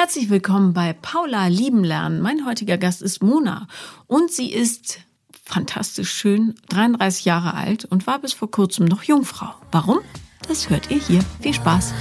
Herzlich willkommen bei Paula Lieben Lernen. Mein heutiger Gast ist Mona und sie ist fantastisch schön, 33 Jahre alt und war bis vor kurzem noch Jungfrau. Warum? Das hört ihr hier. Viel Spaß.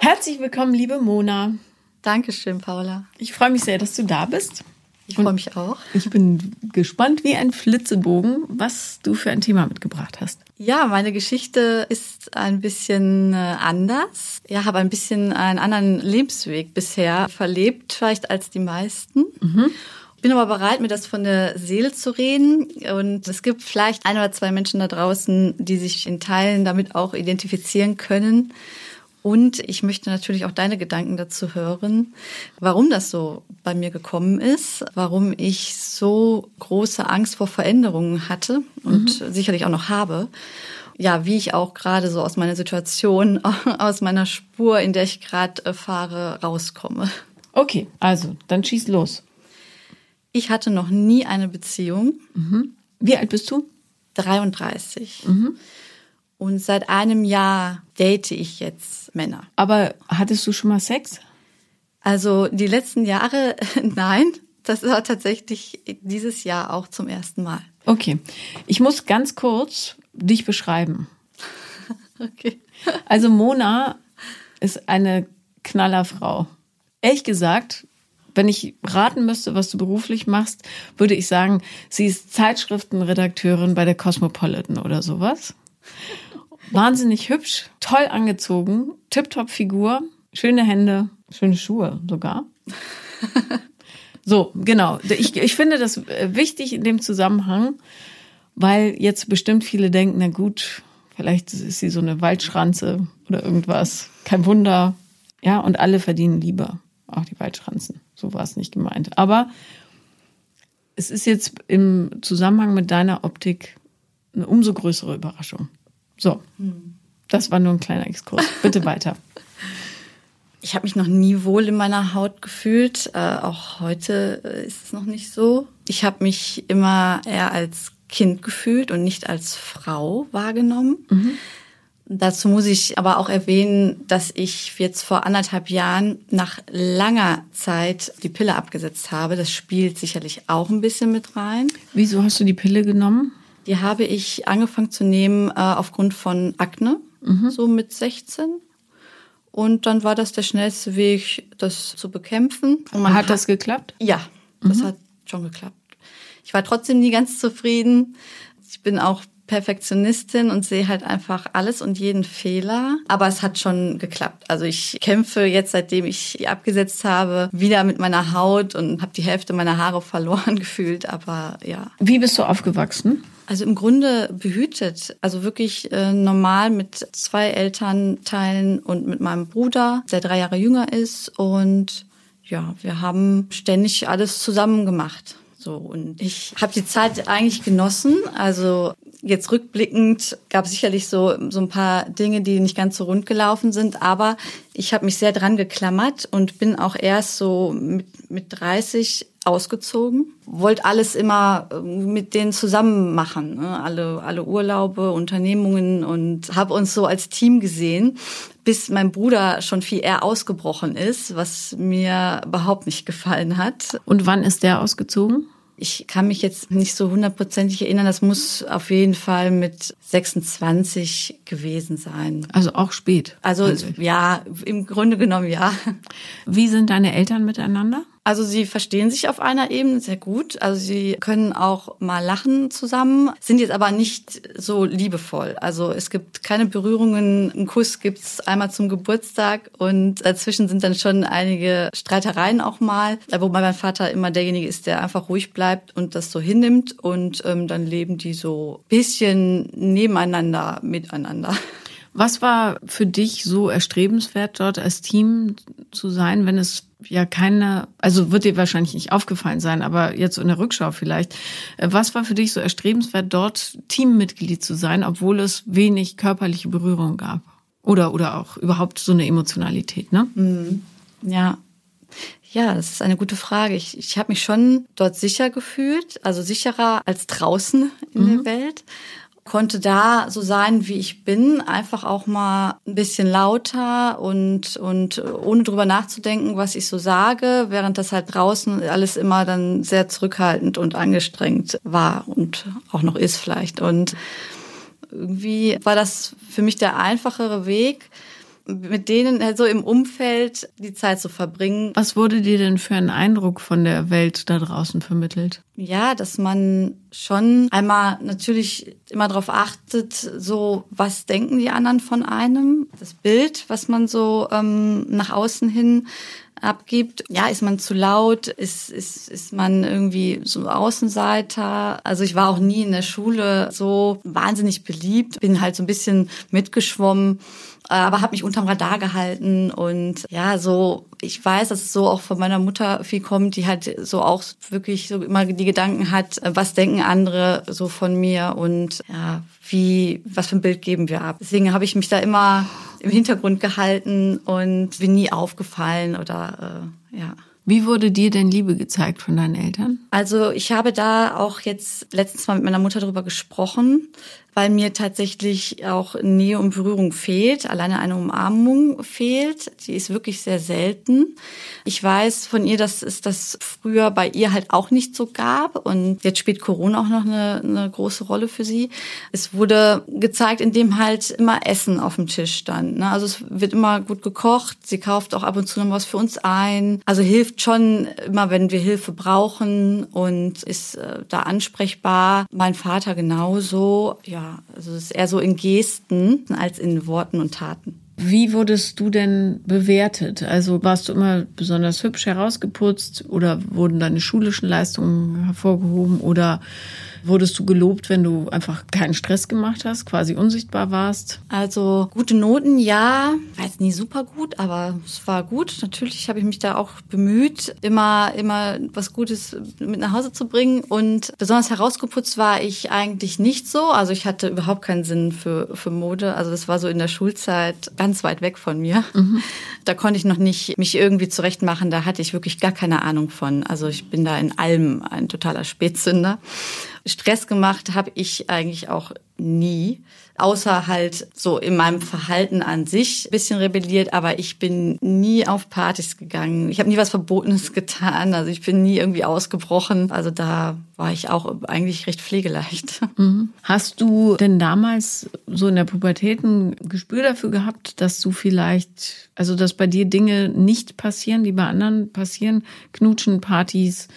Herzlich willkommen, liebe Mona. Dankeschön, Paula. Ich freue mich sehr, dass du da bist. Ich freue mich auch. Ich bin gespannt wie ein Flitzebogen, was du für ein Thema mitgebracht hast. Ja, meine Geschichte ist ein bisschen äh, anders. Ja, habe ein bisschen einen anderen Lebensweg bisher verlebt, vielleicht als die meisten. Mhm. Bin aber bereit, mir das von der Seele zu reden. Und es gibt vielleicht ein oder zwei Menschen da draußen, die sich in Teilen damit auch identifizieren können. Und ich möchte natürlich auch deine Gedanken dazu hören, warum das so bei mir gekommen ist, warum ich so große Angst vor Veränderungen hatte und mhm. sicherlich auch noch habe. Ja, wie ich auch gerade so aus meiner Situation, aus meiner Spur, in der ich gerade äh, fahre, rauskomme. Okay, also dann schieß los. Ich hatte noch nie eine Beziehung. Mhm. Wie alt bist du? 33. Mhm. Und seit einem Jahr date ich jetzt Männer. Aber hattest du schon mal Sex? Also die letzten Jahre, nein. Das war tatsächlich dieses Jahr auch zum ersten Mal. Okay. Ich muss ganz kurz dich beschreiben. okay. Also Mona ist eine Knallerfrau. Ehrlich gesagt, wenn ich raten müsste, was du beruflich machst, würde ich sagen, sie ist Zeitschriftenredakteurin bei der Cosmopolitan oder sowas. Wahnsinnig hübsch, toll angezogen, tiptop Figur, schöne Hände, schöne Schuhe sogar. So, genau. Ich, ich finde das äh, wichtig in dem Zusammenhang, weil jetzt bestimmt viele denken, na gut, vielleicht ist sie so eine Waldschranze oder irgendwas. Kein Wunder. Ja, und alle verdienen lieber. Auch die Waldschranzen. So war es nicht gemeint. Aber es ist jetzt im Zusammenhang mit deiner Optik eine umso größere Überraschung. So, das war nur ein kleiner Exkurs. Bitte weiter. Ich habe mich noch nie wohl in meiner Haut gefühlt. Äh, auch heute äh, ist es noch nicht so. Ich habe mich immer eher als Kind gefühlt und nicht als Frau wahrgenommen. Mhm. Dazu muss ich aber auch erwähnen, dass ich jetzt vor anderthalb Jahren nach langer Zeit die Pille abgesetzt habe. Das spielt sicherlich auch ein bisschen mit rein. Wieso hast du die Pille genommen? Die habe ich angefangen zu nehmen äh, aufgrund von Akne, mhm. so mit 16. Und dann war das der schnellste Weg, das zu bekämpfen. Und man hat, hat das geklappt? Ja, das mhm. hat schon geklappt. Ich war trotzdem nie ganz zufrieden. Ich bin auch Perfektionistin und sehe halt einfach alles und jeden Fehler. Aber es hat schon geklappt. Also ich kämpfe jetzt, seitdem ich abgesetzt habe, wieder mit meiner Haut und habe die Hälfte meiner Haare verloren gefühlt. Aber ja. Wie bist du aufgewachsen? Also im Grunde behütet, also wirklich äh, normal mit zwei Elternteilen und mit meinem Bruder, der drei Jahre jünger ist. Und ja, wir haben ständig alles zusammen gemacht. So, und ich habe die Zeit eigentlich genossen. Also Jetzt rückblickend gab es sicherlich so, so ein paar Dinge, die nicht ganz so rund gelaufen sind, aber ich habe mich sehr dran geklammert und bin auch erst so mit, mit 30 ausgezogen. Wollte alles immer äh, mit denen zusammen machen, ne? alle, alle Urlaube, Unternehmungen und habe uns so als Team gesehen, bis mein Bruder schon viel eher ausgebrochen ist, was mir überhaupt nicht gefallen hat. Und wann ist der ausgezogen? Ich kann mich jetzt nicht so hundertprozentig erinnern. Das muss auf jeden Fall mit 26 gewesen sein. Also auch spät. Also, also ja, im Grunde genommen ja. Wie sind deine Eltern miteinander? Also sie verstehen sich auf einer Ebene sehr gut. Also sie können auch mal lachen zusammen, sind jetzt aber nicht so liebevoll. Also es gibt keine Berührungen. Einen Kuss gibt's einmal zum Geburtstag und dazwischen sind dann schon einige Streitereien auch mal. Wobei mein Vater immer derjenige ist, der einfach ruhig bleibt und das so hinnimmt und ähm, dann leben die so bisschen nebeneinander, miteinander. Was war für dich so erstrebenswert, dort als Team zu sein, wenn es ja keine, also wird dir wahrscheinlich nicht aufgefallen sein, aber jetzt so in der Rückschau vielleicht. Äh, was war für dich so erstrebenswert, dort Teammitglied zu sein, obwohl es wenig körperliche Berührung gab? Oder, oder auch überhaupt so eine Emotionalität, ne? Mhm. Ja. Ja, das ist eine gute Frage. Ich, ich habe mich schon dort sicher gefühlt, also sicherer als draußen in mhm. der Welt. Konnte da so sein, wie ich bin, einfach auch mal ein bisschen lauter und, und ohne drüber nachzudenken, was ich so sage, während das halt draußen alles immer dann sehr zurückhaltend und angestrengt war und auch noch ist vielleicht. Und irgendwie war das für mich der einfachere Weg, mit denen also im Umfeld die Zeit zu verbringen. Was wurde dir denn für einen Eindruck von der Welt da draußen vermittelt? Ja, dass man schon einmal natürlich immer darauf achtet, so was denken die anderen von einem, das Bild, was man so ähm, nach außen hin abgibt. Ja, ist man zu laut? Ist, ist, ist man irgendwie so Außenseiter? Also ich war auch nie in der Schule so wahnsinnig beliebt, bin halt so ein bisschen mitgeschwommen aber habe mich unterm Radar gehalten und ja, so ich weiß, dass es so auch von meiner Mutter viel kommt, die halt so auch wirklich so immer die Gedanken hat, was denken andere so von mir und ja, wie was für ein Bild geben wir ab. Deswegen habe ich mich da immer im Hintergrund gehalten und bin nie aufgefallen oder äh, ja. Wie wurde dir denn Liebe gezeigt von deinen Eltern? Also ich habe da auch jetzt letztens mal mit meiner Mutter darüber gesprochen weil mir tatsächlich auch Nähe und Berührung fehlt. Alleine eine Umarmung fehlt. Die ist wirklich sehr selten. Ich weiß von ihr, dass es das früher bei ihr halt auch nicht so gab. Und jetzt spielt Corona auch noch eine, eine große Rolle für sie. Es wurde gezeigt, indem halt immer Essen auf dem Tisch stand. Ne? Also es wird immer gut gekocht. Sie kauft auch ab und zu noch was für uns ein. Also hilft schon immer, wenn wir Hilfe brauchen und ist äh, da ansprechbar. Mein Vater genauso. Ja, also es ist eher so in Gesten als in Worten und Taten. Wie wurdest du denn bewertet? Also warst du immer besonders hübsch herausgeputzt oder wurden deine schulischen Leistungen hervorgehoben oder Wurdest du gelobt, wenn du einfach keinen Stress gemacht hast, quasi unsichtbar warst? Also gute Noten, ja. War jetzt nie super gut, aber es war gut. Natürlich habe ich mich da auch bemüht, immer, immer was Gutes mit nach Hause zu bringen. Und besonders herausgeputzt war ich eigentlich nicht so. Also ich hatte überhaupt keinen Sinn für, für Mode. Also das war so in der Schulzeit ganz weit weg von mir. Mhm. Da konnte ich noch nicht mich irgendwie zurechtmachen. Da hatte ich wirklich gar keine Ahnung von. Also ich bin da in allem ein totaler Spätzünder. Stress gemacht habe ich eigentlich auch nie. Außer halt so in meinem Verhalten an sich bisschen rebelliert, aber ich bin nie auf Partys gegangen. Ich habe nie was Verbotenes getan. Also ich bin nie irgendwie ausgebrochen. Also da war ich auch eigentlich recht pflegeleicht. Mhm. Hast du denn damals so in der Pubertät ein Gespür dafür gehabt, dass du vielleicht, also dass bei dir Dinge nicht passieren, die bei anderen passieren? Knutschen, Partys,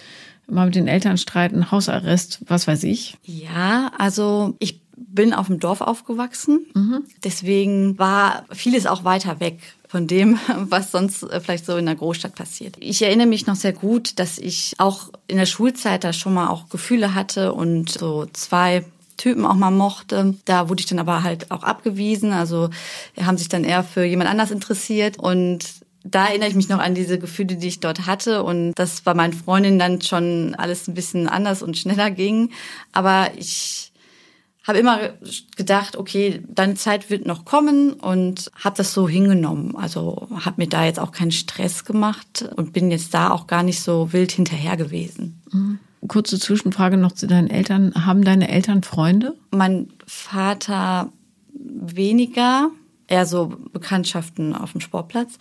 mal mit den Eltern streiten, Hausarrest, was weiß ich? Ja, also ich bin auf dem Dorf aufgewachsen. Mhm. Deswegen war vieles auch weiter weg von dem, was sonst äh, vielleicht so in der Großstadt passiert. Ich erinnere mich noch sehr gut, dass ich auch in der Schulzeit da schon mal auch Gefühle hatte und so zwei Typen auch mal mochte. Da wurde ich dann aber halt auch abgewiesen. Also haben sich dann eher für jemand anders interessiert und da erinnere ich mich noch an diese Gefühle, die ich dort hatte. Und das bei meinen Freundinnen dann schon alles ein bisschen anders und schneller ging. Aber ich habe immer gedacht, okay, deine Zeit wird noch kommen und habe das so hingenommen. Also habe mir da jetzt auch keinen Stress gemacht und bin jetzt da auch gar nicht so wild hinterher gewesen. Mhm. Kurze Zwischenfrage noch zu deinen Eltern. Haben deine Eltern Freunde? Mein Vater weniger, eher so Bekanntschaften auf dem Sportplatz.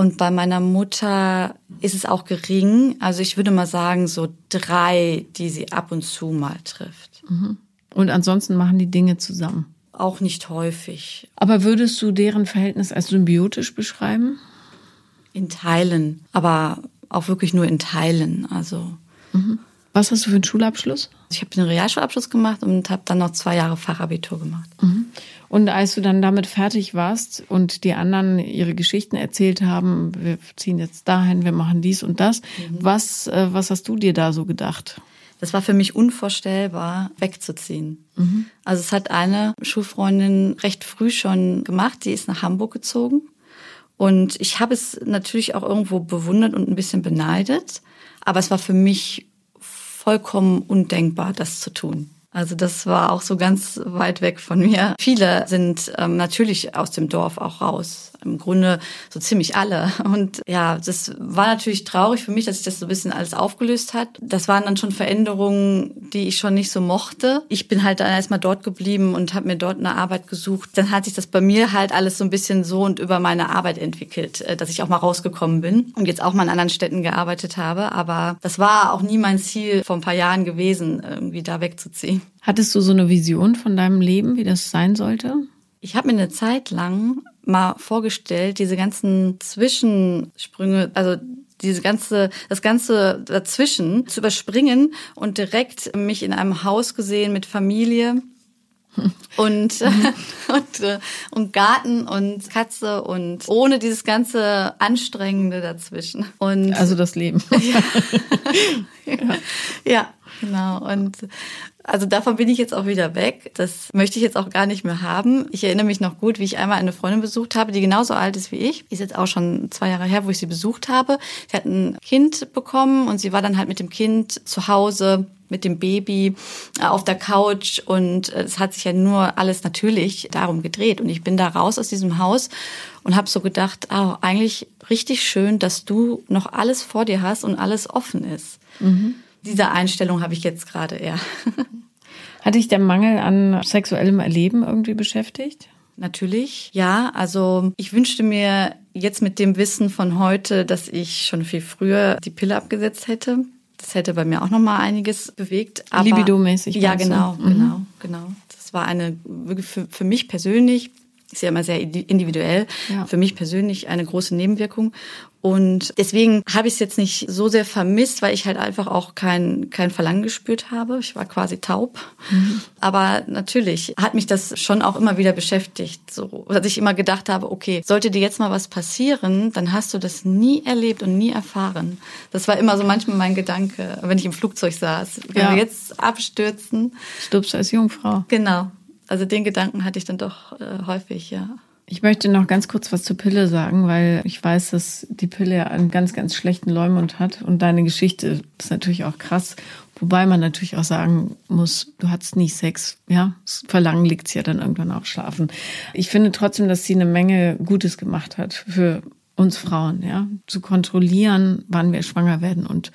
Und bei meiner Mutter ist es auch gering. Also ich würde mal sagen, so drei, die sie ab und zu mal trifft. Mhm. Und ansonsten machen die Dinge zusammen? Auch nicht häufig. Aber würdest du deren Verhältnis als symbiotisch beschreiben? In Teilen, aber auch wirklich nur in Teilen. Also. Mhm. Was hast du für einen Schulabschluss? Ich habe einen Realschulabschluss gemacht und habe dann noch zwei Jahre Fachabitur gemacht. Mhm. Und als du dann damit fertig warst und die anderen ihre Geschichten erzählt haben, wir ziehen jetzt dahin, wir machen dies und das, mhm. was, äh, was hast du dir da so gedacht? Das war für mich unvorstellbar, wegzuziehen. Mhm. Also es hat eine Schulfreundin recht früh schon gemacht, die ist nach Hamburg gezogen. Und ich habe es natürlich auch irgendwo bewundert und ein bisschen beneidet. Aber es war für mich vollkommen undenkbar, das zu tun. Also das war auch so ganz weit weg von mir. Viele sind ähm, natürlich aus dem Dorf auch raus. Im Grunde so ziemlich alle. Und ja, das war natürlich traurig für mich, dass sich das so ein bisschen alles aufgelöst hat. Das waren dann schon Veränderungen, die ich schon nicht so mochte. Ich bin halt dann erstmal dort geblieben und habe mir dort eine Arbeit gesucht. Dann hat sich das bei mir halt alles so ein bisschen so und über meine Arbeit entwickelt, äh, dass ich auch mal rausgekommen bin und jetzt auch mal in anderen Städten gearbeitet habe. Aber das war auch nie mein Ziel vor ein paar Jahren gewesen, irgendwie da wegzuziehen. Hattest du so eine Vision von deinem Leben, wie das sein sollte? Ich habe mir eine Zeit lang mal vorgestellt, diese ganzen Zwischensprünge, also diese ganze, das ganze dazwischen zu überspringen und direkt mich in einem Haus gesehen mit Familie und, und, äh, und Garten und Katze und ohne dieses ganze Anstrengende dazwischen. Und also das Leben. ja. ja, genau. Und also davon bin ich jetzt auch wieder weg. Das möchte ich jetzt auch gar nicht mehr haben. Ich erinnere mich noch gut, wie ich einmal eine Freundin besucht habe, die genauso alt ist wie ich. Ist jetzt auch schon zwei Jahre her, wo ich sie besucht habe. Sie hat ein Kind bekommen und sie war dann halt mit dem Kind zu Hause mit dem Baby äh, auf der Couch und äh, es hat sich ja nur alles natürlich darum gedreht und ich bin da raus aus diesem Haus und habe so gedacht, oh, eigentlich richtig schön, dass du noch alles vor dir hast und alles offen ist. Mhm diese Einstellung habe ich jetzt gerade eher. Hat dich der Mangel an sexuellem Erleben irgendwie beschäftigt? Natürlich, ja. Also ich wünschte mir jetzt mit dem Wissen von heute, dass ich schon viel früher die Pille abgesetzt hätte. Das hätte bei mir auch noch mal einiges bewegt. Aber, Libido-mäßig. Ja, genau, mhm. genau, genau. Das war eine für, für mich persönlich ist ja immer sehr individuell. Ja. Für mich persönlich eine große Nebenwirkung. Und deswegen habe ich es jetzt nicht so sehr vermisst, weil ich halt einfach auch kein, kein Verlangen gespürt habe. Ich war quasi taub. Mhm. Aber natürlich hat mich das schon auch immer wieder beschäftigt. So, dass ich immer gedacht habe, okay, sollte dir jetzt mal was passieren, dann hast du das nie erlebt und nie erfahren. Das war immer so manchmal mein Gedanke, wenn ich im Flugzeug saß. Wenn ja. wir jetzt abstürzen. Stirbst als Jungfrau. Genau. Also den Gedanken hatte ich dann doch äh, häufig, ja. Ich möchte noch ganz kurz was zur Pille sagen, weil ich weiß, dass die Pille einen ganz, ganz schlechten Leumund hat. Und deine Geschichte ist natürlich auch krass. Wobei man natürlich auch sagen muss, du hattest nie Sex. Ja, das Verlangen liegt ja dann irgendwann auf Schlafen. Ich finde trotzdem, dass sie eine Menge Gutes gemacht hat für uns Frauen, ja. Zu kontrollieren, wann wir schwanger werden und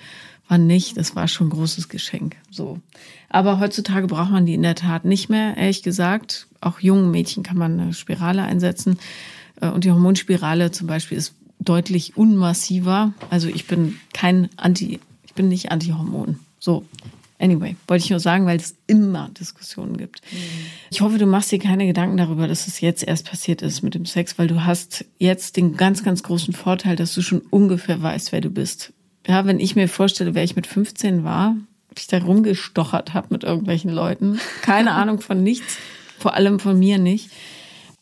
wann nicht, das war schon ein großes Geschenk. So. Aber heutzutage braucht man die in der Tat nicht mehr, ehrlich gesagt. Auch jungen Mädchen kann man eine Spirale einsetzen. Äh, und die Hormonspirale zum Beispiel ist deutlich unmassiver. Also ich bin kein Anti, ich bin nicht Anti-Hormon. So. Anyway, wollte ich nur sagen, weil es immer Diskussionen gibt. Mhm. Ich hoffe, du machst dir keine Gedanken darüber, dass es jetzt erst passiert ist mit dem Sex, weil du hast jetzt den ganz, ganz großen Vorteil, dass du schon ungefähr weißt, wer du bist. Ja, wenn ich mir vorstelle, wer ich mit 15 war, ich da rumgestochert habe mit irgendwelchen Leuten. Keine Ahnung von nichts, vor allem von mir nicht.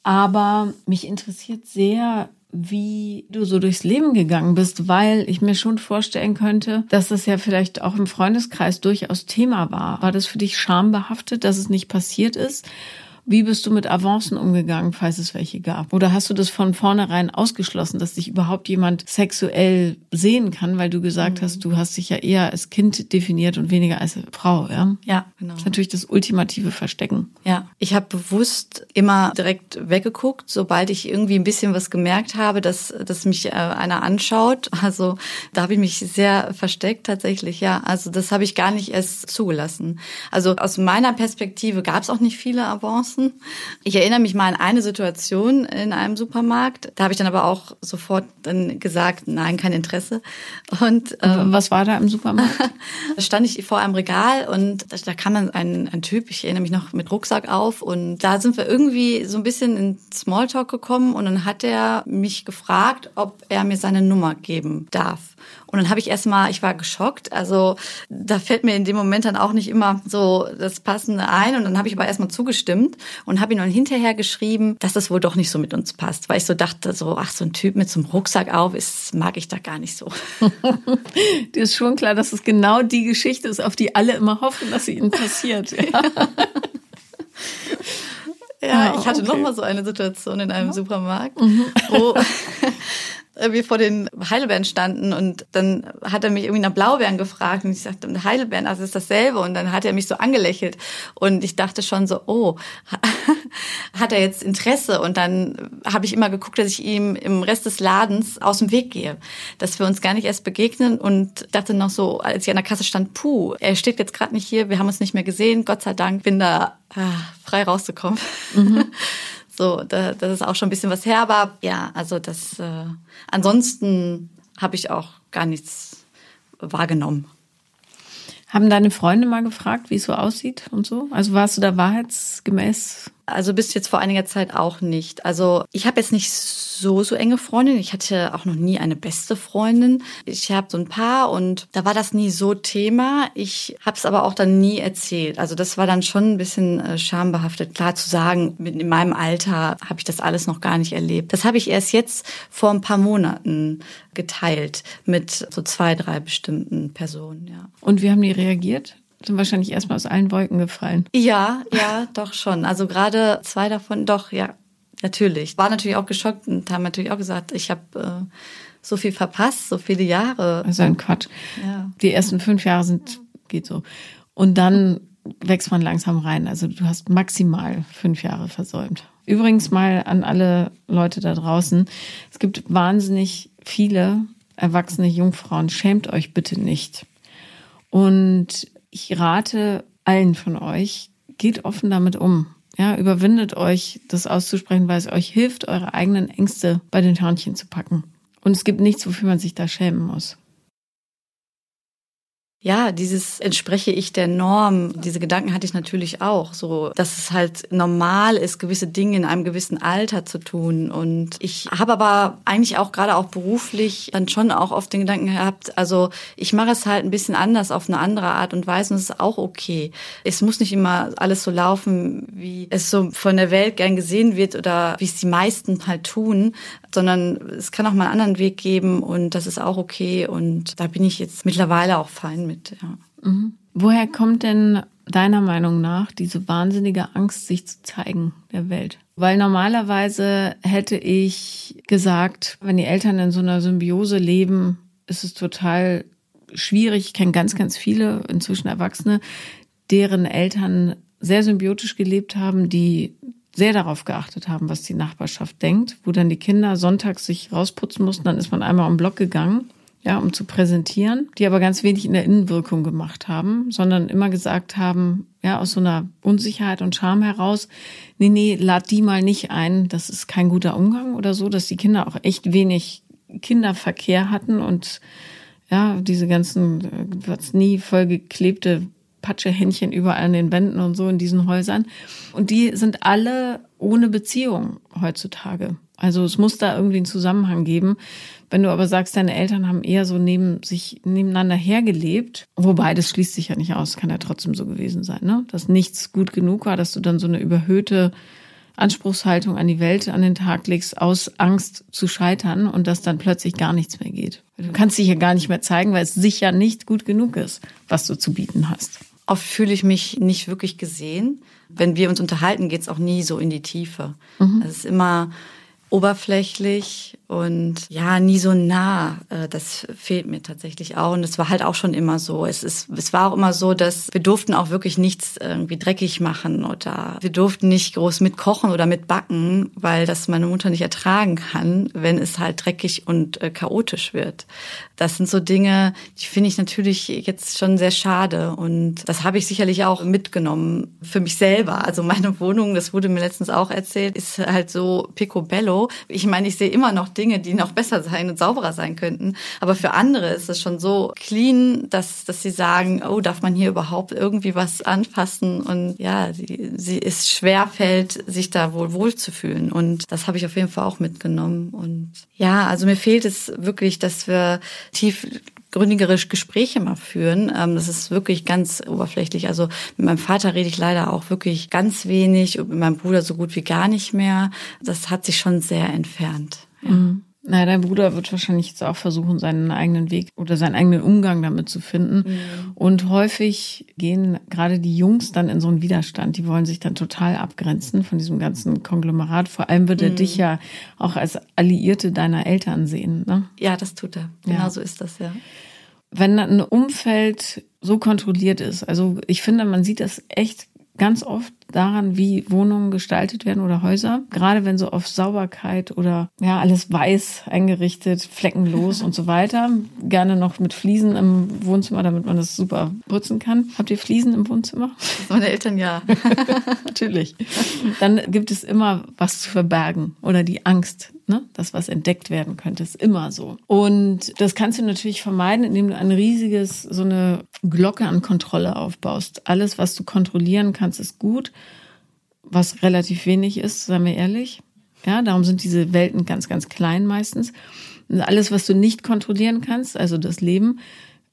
Aber mich interessiert sehr, wie du so durchs Leben gegangen bist, weil ich mir schon vorstellen könnte, dass das ja vielleicht auch im Freundeskreis durchaus Thema war. War das für dich schambehaftet, dass es nicht passiert ist? Wie bist du mit Avancen umgegangen, falls es welche gab? Oder hast du das von vornherein ausgeschlossen, dass dich überhaupt jemand sexuell sehen kann, weil du gesagt mhm. hast, du hast dich ja eher als Kind definiert und weniger als Frau, ja? Ja, genau. Das ist natürlich das ultimative Verstecken. Ja, ich habe bewusst immer direkt weggeguckt, sobald ich irgendwie ein bisschen was gemerkt habe, dass, dass mich äh, einer anschaut. Also da habe ich mich sehr versteckt tatsächlich, ja. Also das habe ich gar nicht erst zugelassen. Also aus meiner Perspektive gab es auch nicht viele Avancen lassen. Ich erinnere mich mal an eine Situation in einem Supermarkt. Da habe ich dann aber auch sofort dann gesagt, nein, kein Interesse. Und ähm, was war da im Supermarkt? da stand ich vor einem Regal und da, da kam dann ein, ein Typ, ich erinnere mich noch mit Rucksack auf und da sind wir irgendwie so ein bisschen in Smalltalk gekommen und dann hat er mich gefragt, ob er mir seine Nummer geben darf. Und dann habe ich erstmal, ich war geschockt. Also da fällt mir in dem Moment dann auch nicht immer so das Passende ein. Und dann habe ich aber erstmal zugestimmt und habe ihm dann hinterher geschrieben, dass das wohl doch nicht so mit uns passt. Weil ich so dachte, so, ach, so ein Typ mit so einem Rucksack auf, ist, mag ich da gar nicht so. Dir ist schon klar, dass es genau die Geschichte ist, auf die alle immer hoffen, dass sie ihnen passiert. Ja. Ja, ah, ich hatte okay. noch mal so eine Situation in einem Supermarkt, mhm. wo wir vor den Heidelbeeren standen und dann hat er mich irgendwie nach Blaubeeren gefragt und ich sagte, Heidelbeeren, also ist dasselbe und dann hat er mich so angelächelt und ich dachte schon so, oh, hat er jetzt Interesse und dann habe ich immer geguckt, dass ich ihm im Rest des Ladens aus dem Weg gehe, dass wir uns gar nicht erst begegnen und dachte noch so, als ich an der Kasse stand, puh, er steht jetzt gerade nicht hier, wir haben uns nicht mehr gesehen, Gott sei Dank bin da ah, frei rauszukommen. Mhm. So, da, das ist auch schon ein bisschen was her, aber ja, also das äh, ansonsten habe ich auch gar nichts wahrgenommen. Haben deine Freunde mal gefragt, wie es so aussieht und so? Also warst du da wahrheitsgemäß also bis jetzt vor einiger Zeit auch nicht. Also ich habe jetzt nicht so, so enge Freundinnen. Ich hatte auch noch nie eine beste Freundin. Ich habe so ein paar und da war das nie so Thema. Ich habe es aber auch dann nie erzählt. Also das war dann schon ein bisschen äh, schambehaftet. Klar zu sagen, in meinem Alter habe ich das alles noch gar nicht erlebt. Das habe ich erst jetzt vor ein paar Monaten geteilt mit so zwei, drei bestimmten Personen. Ja. Und wie haben die reagiert? Sind wahrscheinlich erstmal aus allen Wolken gefallen. Ja, ja, doch schon. Also gerade zwei davon, doch, ja, natürlich. War natürlich auch geschockt und haben natürlich auch gesagt, ich habe äh, so viel verpasst, so viele Jahre. Also ein Quatsch. Ja. Die ersten fünf Jahre sind, geht so. Und dann wächst man langsam rein. Also du hast maximal fünf Jahre versäumt. Übrigens mal an alle Leute da draußen. Es gibt wahnsinnig viele erwachsene Jungfrauen. Schämt euch bitte nicht. Und ich rate allen von euch, geht offen damit um. Ja, überwindet euch, das auszusprechen, weil es euch hilft, eure eigenen Ängste bei den Hörnchen zu packen. Und es gibt nichts, wofür man sich da schämen muss ja, dieses entspreche ich der Norm, diese Gedanken hatte ich natürlich auch, so, dass es halt normal ist, gewisse Dinge in einem gewissen Alter zu tun. Und ich habe aber eigentlich auch gerade auch beruflich dann schon auch oft den Gedanken gehabt, also ich mache es halt ein bisschen anders auf eine andere Art und Weise und es ist auch okay. Es muss nicht immer alles so laufen, wie es so von der Welt gern gesehen wird oder wie es die meisten halt tun, sondern es kann auch mal einen anderen Weg geben und das ist auch okay und da bin ich jetzt mittlerweile auch fein mit. Ja. Mhm. Woher kommt denn deiner Meinung nach diese wahnsinnige Angst, sich zu zeigen der Welt? Weil normalerweise hätte ich gesagt, wenn die Eltern in so einer Symbiose leben, ist es total schwierig. Ich kenne ganz, ganz viele inzwischen Erwachsene, deren Eltern sehr symbiotisch gelebt haben, die sehr darauf geachtet haben, was die Nachbarschaft denkt, wo dann die Kinder sonntags sich rausputzen mussten, dann ist man einmal um Block gegangen, ja, um zu präsentieren, die aber ganz wenig in der Innenwirkung gemacht haben, sondern immer gesagt haben, ja, aus so einer Unsicherheit und Scham heraus, nee, nee, lad die mal nicht ein, das ist kein guter Umgang oder so, dass die Kinder auch echt wenig Kinderverkehr hatten und ja, diese ganzen, was nie vollgeklebte Patschehändchen überall an den Wänden und so in diesen Häusern. Und die sind alle ohne Beziehung heutzutage. Also es muss da irgendwie einen Zusammenhang geben. Wenn du aber sagst, deine Eltern haben eher so neben sich nebeneinander hergelebt, wobei das schließt sich ja nicht aus, kann ja trotzdem so gewesen sein, ne? Dass nichts gut genug war, dass du dann so eine überhöhte Anspruchshaltung an die Welt an den Tag legst, aus Angst zu scheitern und dass dann plötzlich gar nichts mehr geht. Du kannst dich ja gar nicht mehr zeigen, weil es sicher nicht gut genug ist, was du zu bieten hast. Oft fühle ich mich nicht wirklich gesehen. Wenn wir uns unterhalten, geht es auch nie so in die Tiefe. Mhm. Es ist immer oberflächlich und ja, nie so nah. Äh, das fehlt mir tatsächlich auch. Und es war halt auch schon immer so. Es ist, es war auch immer so, dass wir durften auch wirklich nichts irgendwie dreckig machen oder wir durften nicht groß mitkochen oder mitbacken, weil das meine Mutter nicht ertragen kann, wenn es halt dreckig und äh, chaotisch wird. Das sind so Dinge, die finde ich natürlich jetzt schon sehr schade. Und das habe ich sicherlich auch mitgenommen für mich selber. Also meine Wohnung, das wurde mir letztens auch erzählt, ist halt so picobello. Ich meine, ich sehe immer noch Dinge, die noch besser sein und sauberer sein könnten. Aber für andere ist es schon so clean, dass, dass sie sagen, oh, darf man hier überhaupt irgendwie was anfassen? Und ja, sie, sie ist schwer fällt, sich da wohl wohlzufühlen. Und das habe ich auf jeden Fall auch mitgenommen. Und ja, also mir fehlt es wirklich, dass wir tiefgründigere Gespräche mal führen. Ähm, das ist wirklich ganz oberflächlich. Also mit meinem Vater rede ich leider auch wirklich ganz wenig und mit meinem Bruder so gut wie gar nicht mehr. Das hat sich schon sehr entfernt. Ja. Mhm. Na, dein Bruder wird wahrscheinlich jetzt auch versuchen, seinen eigenen Weg oder seinen eigenen Umgang damit zu finden. Mhm. Und häufig gehen gerade die Jungs dann in so einen Widerstand. Die wollen sich dann total abgrenzen von diesem ganzen Konglomerat. Vor allem wird er mhm. dich ja auch als Alliierte deiner Eltern sehen. Ne? Ja, das tut er. Genau ja. so ist das, ja. Wenn ein Umfeld so kontrolliert ist, also ich finde, man sieht das echt ganz oft daran, wie Wohnungen gestaltet werden oder Häuser. Gerade wenn so auf Sauberkeit oder ja, alles weiß eingerichtet, fleckenlos und so weiter. Gerne noch mit Fliesen im Wohnzimmer, damit man das super putzen kann. Habt ihr Fliesen im Wohnzimmer? Meine Eltern ja. Natürlich. Dann gibt es immer was zu verbergen oder die Angst, ne, dass was entdeckt werden könnte, ist immer so. Und das kannst du natürlich vermeiden, indem du ein riesiges, so eine Glocke an Kontrolle aufbaust. Alles, was du kontrollieren kannst, ist gut. Was relativ wenig ist, sagen wir ehrlich. Ja, darum sind diese Welten ganz, ganz klein meistens. Und alles, was du nicht kontrollieren kannst, also das Leben,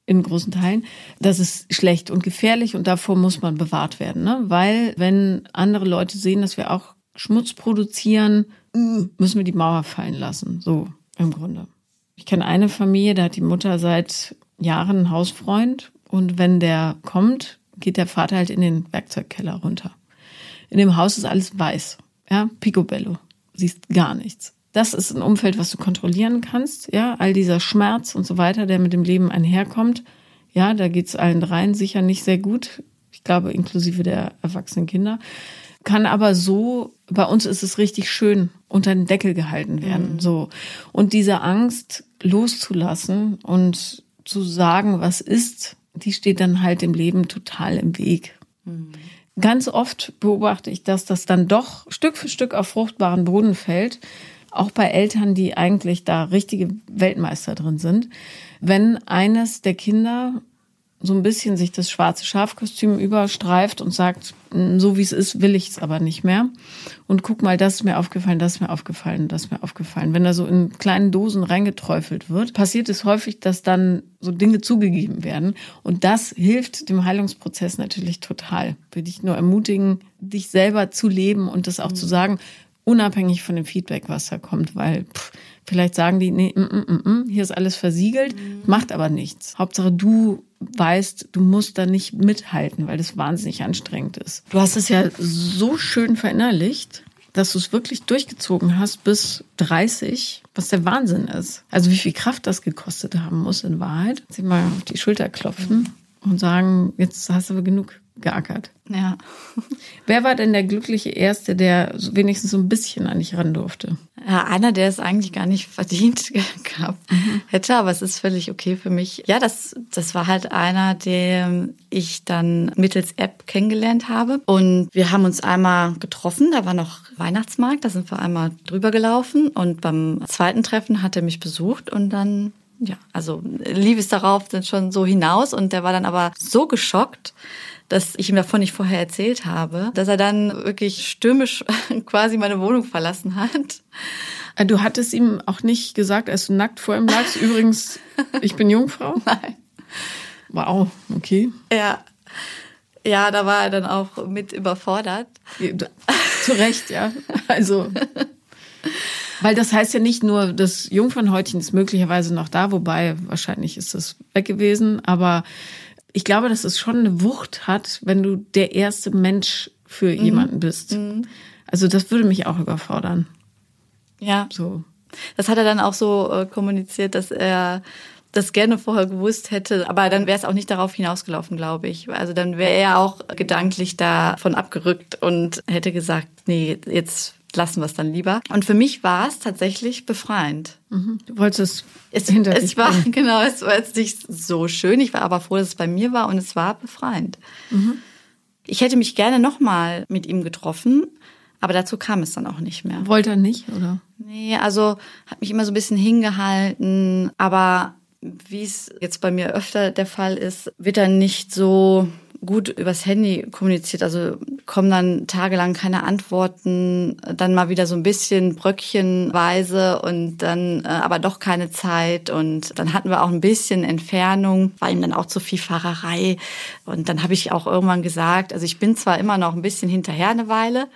in großen Teilen, das ist schlecht und gefährlich und davor muss man bewahrt werden. Ne? Weil wenn andere Leute sehen, dass wir auch Schmutz produzieren, müssen wir die Mauer fallen lassen. So im Grunde. Ich kenne eine Familie, da hat die Mutter seit Jahren einen Hausfreund und wenn der kommt, geht der Vater halt in den Werkzeugkeller runter. In dem Haus ist alles weiß. Ja, picobello. Siehst gar nichts. Das ist ein Umfeld, was du kontrollieren kannst. Ja, all dieser Schmerz und so weiter, der mit dem Leben einherkommt. Ja, da geht's allen dreien sicher nicht sehr gut. Ich glaube, inklusive der erwachsenen Kinder kann aber so, bei uns ist es richtig schön, unter den Deckel gehalten werden, mhm. so. Und diese Angst loszulassen und zu sagen, was ist, die steht dann halt im Leben total im Weg. Mhm. Ganz oft beobachte ich, dass das dann doch Stück für Stück auf fruchtbaren Boden fällt, auch bei Eltern, die eigentlich da richtige Weltmeister drin sind. Wenn eines der Kinder so ein bisschen sich das schwarze Schafkostüm überstreift und sagt, hm, so wie es ist, will ich es aber nicht mehr. Und guck mal, das ist mir aufgefallen, das ist mir aufgefallen, das ist mir aufgefallen. Wenn da so in kleinen Dosen reingeträufelt wird, passiert es häufig, dass dann so Dinge zugegeben werden. Und das hilft dem Heilungsprozess natürlich total. Will ich nur ermutigen, dich selber zu leben und das auch mhm. zu sagen, unabhängig von dem Feedback, was da kommt, weil pff, vielleicht sagen die, nee, mm, mm, mm, mm hier ist alles versiegelt, mhm. macht aber nichts. Hauptsache du weißt, du musst da nicht mithalten, weil das wahnsinnig anstrengend ist. Du hast es ja so schön verinnerlicht, dass du es wirklich durchgezogen hast bis 30, was der Wahnsinn ist. Also wie viel Kraft das gekostet haben muss in Wahrheit. Sie mal auf die Schulter klopfen und sagen, jetzt hast du aber genug geackert. Ja. Wer war denn der glückliche Erste, der wenigstens so ein bisschen an dich ran durfte? Ja, einer, der es eigentlich gar nicht verdient gehabt mhm. hätte, aber es ist völlig okay für mich. Ja, das, das war halt einer, den ich dann mittels App kennengelernt habe. Und wir haben uns einmal getroffen, da war noch Weihnachtsmarkt, da sind wir einmal drüber gelaufen. Und beim zweiten Treffen hat er mich besucht und dann ja, also lief es darauf dann schon so hinaus und der war dann aber so geschockt, dass ich ihm davon nicht vorher erzählt habe, dass er dann wirklich stürmisch quasi meine Wohnung verlassen hat. Äh, du hattest ihm auch nicht gesagt, als du nackt vor ihm lagst, übrigens, ich bin Jungfrau? Nein. Wow, okay. Ja. Ja, da war er dann auch mit überfordert. Zu Recht, ja. Also. Weil das heißt ja nicht nur, das Jungfernhäutchen ist möglicherweise noch da, wobei wahrscheinlich ist es weg gewesen, aber ich glaube, dass es schon eine Wucht hat, wenn du der erste Mensch für mhm. jemanden bist. Mhm. Also das würde mich auch überfordern. Ja. So. Das hat er dann auch so äh, kommuniziert, dass er das gerne vorher gewusst hätte, aber dann wäre es auch nicht darauf hinausgelaufen, glaube ich. Also dann wäre er auch gedanklich davon abgerückt und hätte gesagt, nee, jetzt lassen wir es dann lieber. Und für mich war es tatsächlich befreiend. Mhm. Du wolltest es, hinter es war bringen. genau, es war jetzt nicht so schön. Ich war aber froh, dass es bei mir war und es war befreiend. Mhm. Ich hätte mich gerne nochmal mit ihm getroffen, aber dazu kam es dann auch nicht mehr. Wollte er nicht, oder? Nee, also hat mich immer so ein bisschen hingehalten, aber wie es jetzt bei mir öfter der Fall ist, wird er nicht so gut übers Handy kommuniziert. Also kommen dann tagelang keine Antworten, dann mal wieder so ein bisschen bröckchenweise und dann äh, aber doch keine Zeit. Und dann hatten wir auch ein bisschen Entfernung, war ihm dann auch zu viel Fahrerei. Und dann habe ich auch irgendwann gesagt, also ich bin zwar immer noch ein bisschen hinterher eine Weile,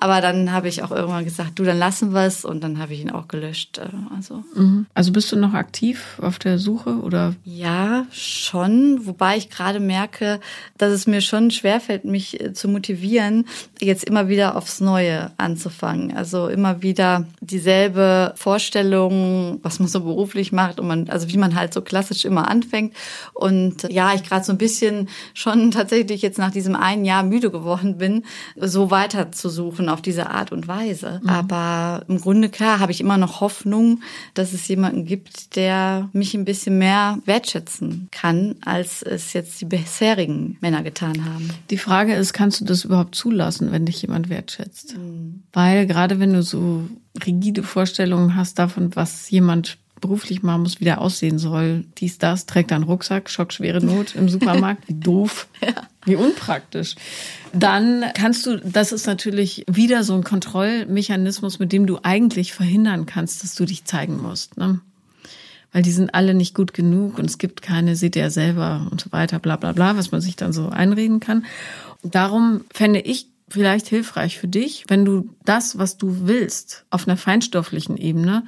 Aber dann habe ich auch irgendwann gesagt, du, dann lassen wir es und dann habe ich ihn auch gelöscht. Äh, also. Mhm. also bist du noch aktiv auf der Suche oder? Ja, schon. Wobei ich gerade merke, dass es mir schon schwerfällt, mich äh, zu motivieren, jetzt immer wieder aufs Neue anzufangen. Also immer wieder dieselbe Vorstellung, was man so beruflich macht und man, also wie man halt so klassisch immer anfängt. Und ja, ich gerade so ein bisschen schon tatsächlich jetzt nach diesem einen Jahr müde geworden bin, so weiter zu suchen auf diese Art und Weise. Mhm. Aber im Grunde klar habe ich immer noch Hoffnung, dass es jemanden gibt, der mich ein bisschen mehr wertschätzen kann, als es jetzt die bisherigen Männer getan haben. Die Frage ist, kannst du das überhaupt zulassen, wenn dich jemand wertschätzt? Mhm. Weil gerade wenn du so rigide Vorstellungen hast davon, was jemand beruflich machen muss, wie der aussehen soll. Dies, das, trägt einen Rucksack, schockschwere Not im Supermarkt. Wie doof. Ja. Wie unpraktisch. Dann kannst du, das ist natürlich wieder so ein Kontrollmechanismus, mit dem du eigentlich verhindern kannst, dass du dich zeigen musst. Ne? Weil die sind alle nicht gut genug und es gibt keine, seht ihr ja selber und so weiter, bla bla bla, was man sich dann so einreden kann. Und darum fände ich vielleicht hilfreich für dich, wenn du das, was du willst, auf einer feinstofflichen Ebene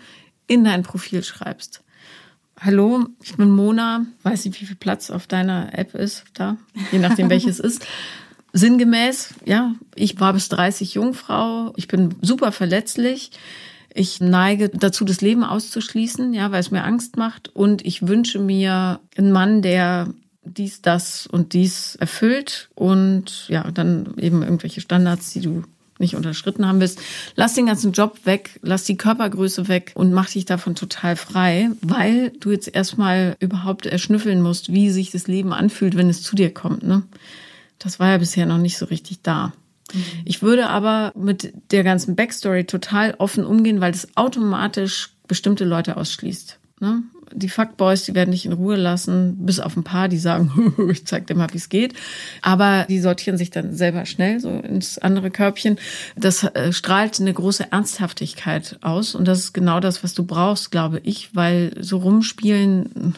in dein Profil schreibst. Hallo, ich bin Mona. Weiß nicht, wie viel Platz auf deiner App ist da, je nachdem welches ist. Sinngemäß, ja, ich war bis 30 Jungfrau. Ich bin super verletzlich. Ich neige dazu, das Leben auszuschließen, ja, weil es mir Angst macht. Und ich wünsche mir einen Mann, der dies, das und dies erfüllt und ja, dann eben irgendwelche Standards, die du nicht unterschritten haben willst, lass den ganzen Job weg, lass die Körpergröße weg und mach dich davon total frei, weil du jetzt erstmal überhaupt erschnüffeln musst, wie sich das Leben anfühlt, wenn es zu dir kommt. Ne? Das war ja bisher noch nicht so richtig da. Mhm. Ich würde aber mit der ganzen Backstory total offen umgehen, weil das automatisch bestimmte Leute ausschließt. Ne? Die Fuckboys, die werden nicht in Ruhe lassen, bis auf ein paar, die sagen, ich zeig dir mal, wie es geht. Aber die sortieren sich dann selber schnell so ins andere Körbchen. Das äh, strahlt eine große Ernsthaftigkeit aus. Und das ist genau das, was du brauchst, glaube ich, weil so rumspielen,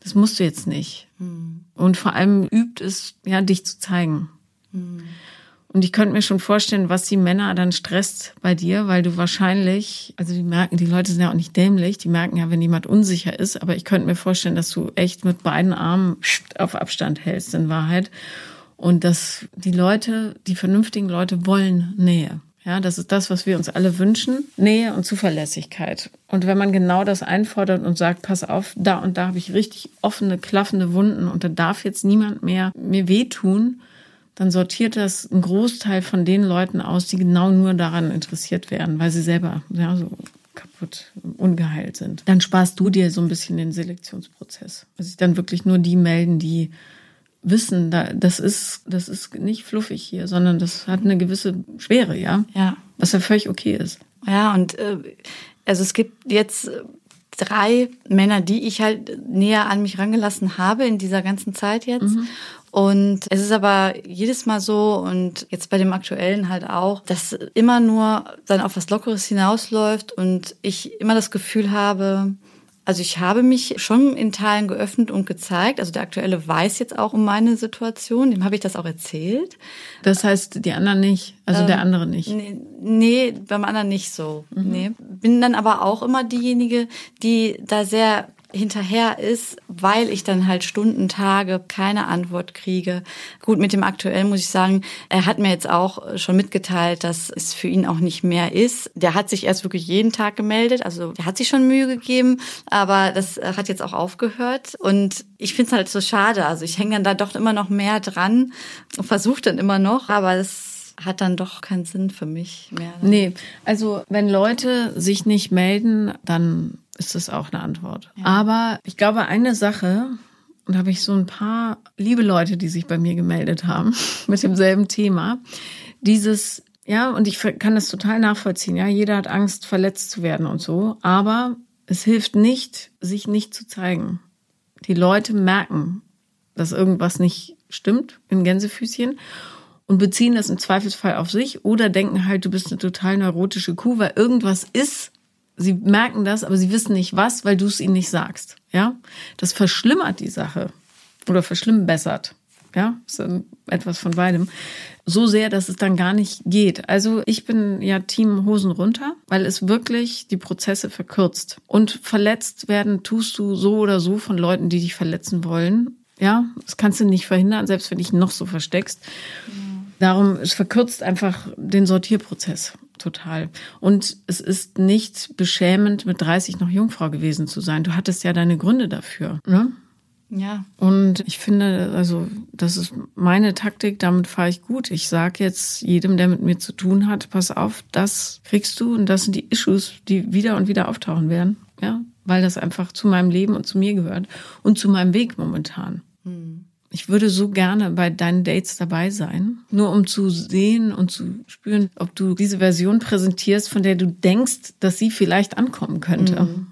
das musst du jetzt nicht. Hm. Und vor allem übt es, ja, dich zu zeigen. Hm. Und ich könnte mir schon vorstellen, was die Männer dann stresst bei dir, weil du wahrscheinlich, also die merken, die Leute sind ja auch nicht dämlich, die merken ja, wenn jemand unsicher ist, aber ich könnte mir vorstellen, dass du echt mit beiden Armen auf Abstand hältst in Wahrheit. Und dass die Leute, die vernünftigen Leute wollen Nähe. Ja, das ist das, was wir uns alle wünschen. Nähe und Zuverlässigkeit. Und wenn man genau das einfordert und sagt, pass auf, da und da habe ich richtig offene, klaffende Wunden und da darf jetzt niemand mehr mir wehtun, dann sortiert das einen Großteil von den Leuten aus, die genau nur daran interessiert werden, weil sie selber ja, so kaputt, ungeheilt sind. Dann sparst du dir so ein bisschen den Selektionsprozess. Also sich dann wirklich nur die melden, die wissen, das ist, das ist nicht fluffig hier, sondern das hat eine gewisse Schwere, ja. Ja. Was ja völlig okay ist. Ja, und äh, also es gibt jetzt drei Männer, die ich halt näher an mich rangelassen habe in dieser ganzen Zeit jetzt. Mhm. Und es ist aber jedes Mal so und jetzt bei dem aktuellen halt auch, dass immer nur dann auf was Lockeres hinausläuft und ich immer das Gefühl habe, also ich habe mich schon in Teilen geöffnet und gezeigt. Also der aktuelle weiß jetzt auch um meine Situation, dem habe ich das auch erzählt. Das heißt, die anderen nicht, also ähm, der andere nicht. Nee, nee, beim anderen nicht so. Mhm. Nee. Bin dann aber auch immer diejenige, die da sehr hinterher ist, weil ich dann halt Stunden, Tage keine Antwort kriege. Gut, mit dem aktuellen muss ich sagen, er hat mir jetzt auch schon mitgeteilt, dass es für ihn auch nicht mehr ist. Der hat sich erst wirklich jeden Tag gemeldet, also der hat sich schon Mühe gegeben, aber das hat jetzt auch aufgehört. Und ich finde es halt so schade. Also ich hänge dann da doch immer noch mehr dran und versuche dann immer noch, aber es hat dann doch keinen Sinn für mich mehr. Nee, also wenn Leute sich nicht melden, dann ist das auch eine Antwort. Ja. Aber ich glaube, eine Sache, und da habe ich so ein paar liebe Leute, die sich bei mir gemeldet haben mit demselben Thema, dieses, ja, und ich kann das total nachvollziehen, ja, jeder hat Angst, verletzt zu werden und so, aber es hilft nicht, sich nicht zu zeigen. Die Leute merken, dass irgendwas nicht stimmt in Gänsefüßchen und beziehen das im Zweifelsfall auf sich oder denken halt, du bist eine total neurotische Kuh, weil irgendwas ist, Sie merken das, aber sie wissen nicht was, weil du es ihnen nicht sagst. Ja, das verschlimmert die Sache oder verschlimmbessert. Ja, ist etwas von beidem. So sehr, dass es dann gar nicht geht. Also ich bin ja Team Hosen runter, weil es wirklich die Prozesse verkürzt. Und verletzt werden tust du so oder so von Leuten, die dich verletzen wollen. Ja, das kannst du nicht verhindern, selbst wenn dich noch so versteckst. Darum, es verkürzt einfach den Sortierprozess total. Und es ist nicht beschämend, mit 30 noch Jungfrau gewesen zu sein. Du hattest ja deine Gründe dafür. Ne? Ja. Und ich finde, also das ist meine Taktik, damit fahre ich gut. Ich sage jetzt jedem, der mit mir zu tun hat, pass auf, das kriegst du und das sind die Issues, die wieder und wieder auftauchen werden. Ja, weil das einfach zu meinem Leben und zu mir gehört und zu meinem Weg momentan. Hm. Ich würde so gerne bei deinen Dates dabei sein, nur um zu sehen und zu spüren, ob du diese Version präsentierst, von der du denkst, dass sie vielleicht ankommen könnte. Mhm.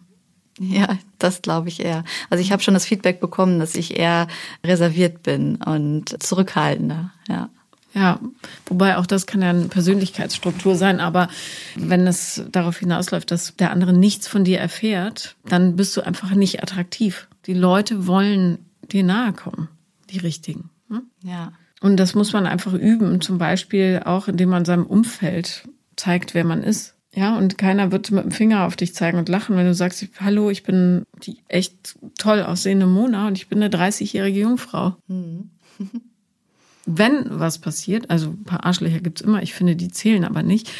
Ja, das glaube ich eher. Also ich habe schon das Feedback bekommen, dass ich eher reserviert bin und zurückhaltender, ja. Ja, wobei auch das kann ja eine Persönlichkeitsstruktur sein, aber wenn es darauf hinausläuft, dass der andere nichts von dir erfährt, dann bist du einfach nicht attraktiv. Die Leute wollen dir nahe kommen, die richtigen. Hm? Ja. Und das muss man einfach üben, zum Beispiel auch, indem man seinem Umfeld zeigt, wer man ist. Ja, und keiner wird mit dem Finger auf dich zeigen und lachen, wenn du sagst, hallo, ich bin die echt toll aussehende Mona und ich bin eine 30-jährige Jungfrau. Mhm. wenn was passiert, also ein paar Arschlöcher gibt's immer, ich finde, die zählen aber nicht,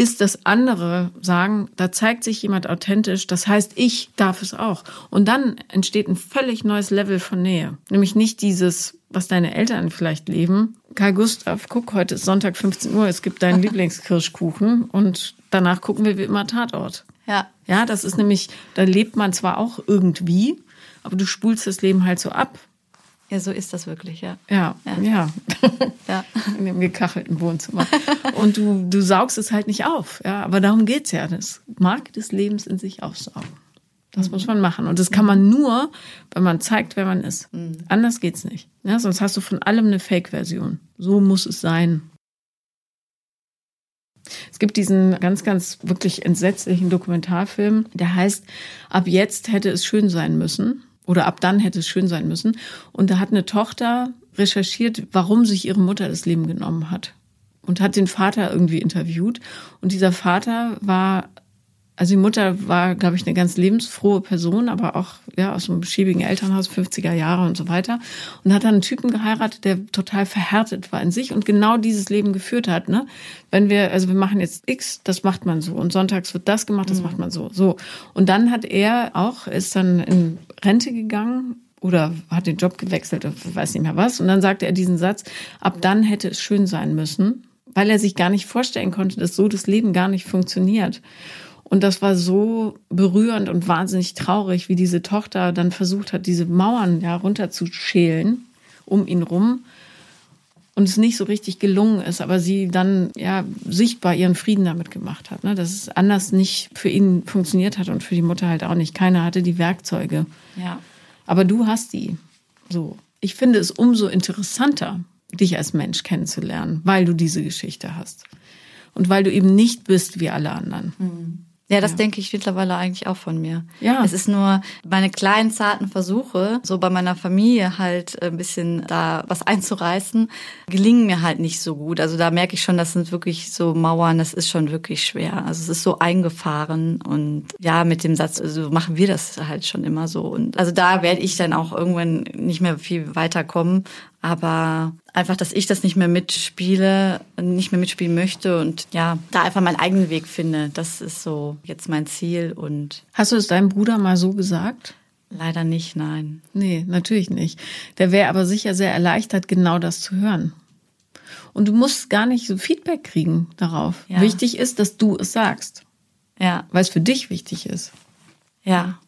ist das andere sagen, da zeigt sich jemand authentisch, das heißt, ich darf es auch. Und dann entsteht ein völlig neues Level von Nähe. Nämlich nicht dieses, was deine Eltern vielleicht leben. Karl Gustav, guck, heute ist Sonntag 15 Uhr, es gibt deinen Lieblingskirschkuchen und danach gucken wir wie immer Tatort. Ja. Ja, das ist nämlich, da lebt man zwar auch irgendwie, aber du spulst das Leben halt so ab. Ja, so ist das wirklich, ja. Ja, ja. ja. In dem gekachelten Wohnzimmer. Und du, du saugst es halt nicht auf. Ja, aber darum geht's ja. Das Mark des Lebens in sich aufsaugen. Das mhm. muss man machen. Und das kann man nur, wenn man zeigt, wer man ist. Mhm. Anders geht's nicht. Ja, sonst hast du von allem eine Fake-Version. So muss es sein. Es gibt diesen ganz, ganz wirklich entsetzlichen Dokumentarfilm, der heißt, ab jetzt hätte es schön sein müssen. Oder ab dann hätte es schön sein müssen. Und da hat eine Tochter recherchiert, warum sich ihre Mutter das Leben genommen hat. Und hat den Vater irgendwie interviewt. Und dieser Vater war also die Mutter war, glaube ich, eine ganz lebensfrohe Person, aber auch ja aus einem schäbigen Elternhaus, 50er Jahre und so weiter. Und hat dann einen Typen geheiratet, der total verhärtet war in sich und genau dieses Leben geführt hat. Ne? Wenn wir, also wir machen jetzt X, das macht man so. Und sonntags wird das gemacht, das mhm. macht man so. So. Und dann hat er auch, ist dann in Rente gegangen oder hat den Job gewechselt, weiß nicht mehr was. Und dann sagte er diesen Satz, ab dann hätte es schön sein müssen, weil er sich gar nicht vorstellen konnte, dass so das Leben gar nicht funktioniert. Und das war so berührend und wahnsinnig traurig, wie diese Tochter dann versucht hat, diese Mauern ja runterzuschälen um ihn rum und es nicht so richtig gelungen ist, aber sie dann ja sichtbar ihren Frieden damit gemacht hat, ne? dass es anders nicht für ihn funktioniert hat und für die Mutter halt auch nicht. Keiner hatte die Werkzeuge. Ja. Aber du hast die. So. Ich finde es umso interessanter, dich als Mensch kennenzulernen, weil du diese Geschichte hast. Und weil du eben nicht bist wie alle anderen. Mhm. Ja, das ja. denke ich mittlerweile eigentlich auch von mir. Ja. Es ist nur meine kleinen, zarten Versuche, so bei meiner Familie halt ein bisschen da was einzureißen, gelingen mir halt nicht so gut. Also da merke ich schon, das sind wirklich so Mauern, das ist schon wirklich schwer. Also es ist so eingefahren und ja, mit dem Satz, so also machen wir das halt schon immer so. Und also da werde ich dann auch irgendwann nicht mehr viel weiterkommen. Aber einfach, dass ich das nicht mehr mitspiele, nicht mehr mitspielen möchte und ja, da einfach meinen eigenen Weg finde. Das ist so jetzt mein Ziel und. Hast du es deinem Bruder mal so gesagt? Leider nicht, nein. Nee, natürlich nicht. Der wäre aber sicher sehr erleichtert, genau das zu hören. Und du musst gar nicht so Feedback kriegen darauf. Ja. Wichtig ist, dass du es sagst. Ja. Weil es für dich wichtig ist. Ja.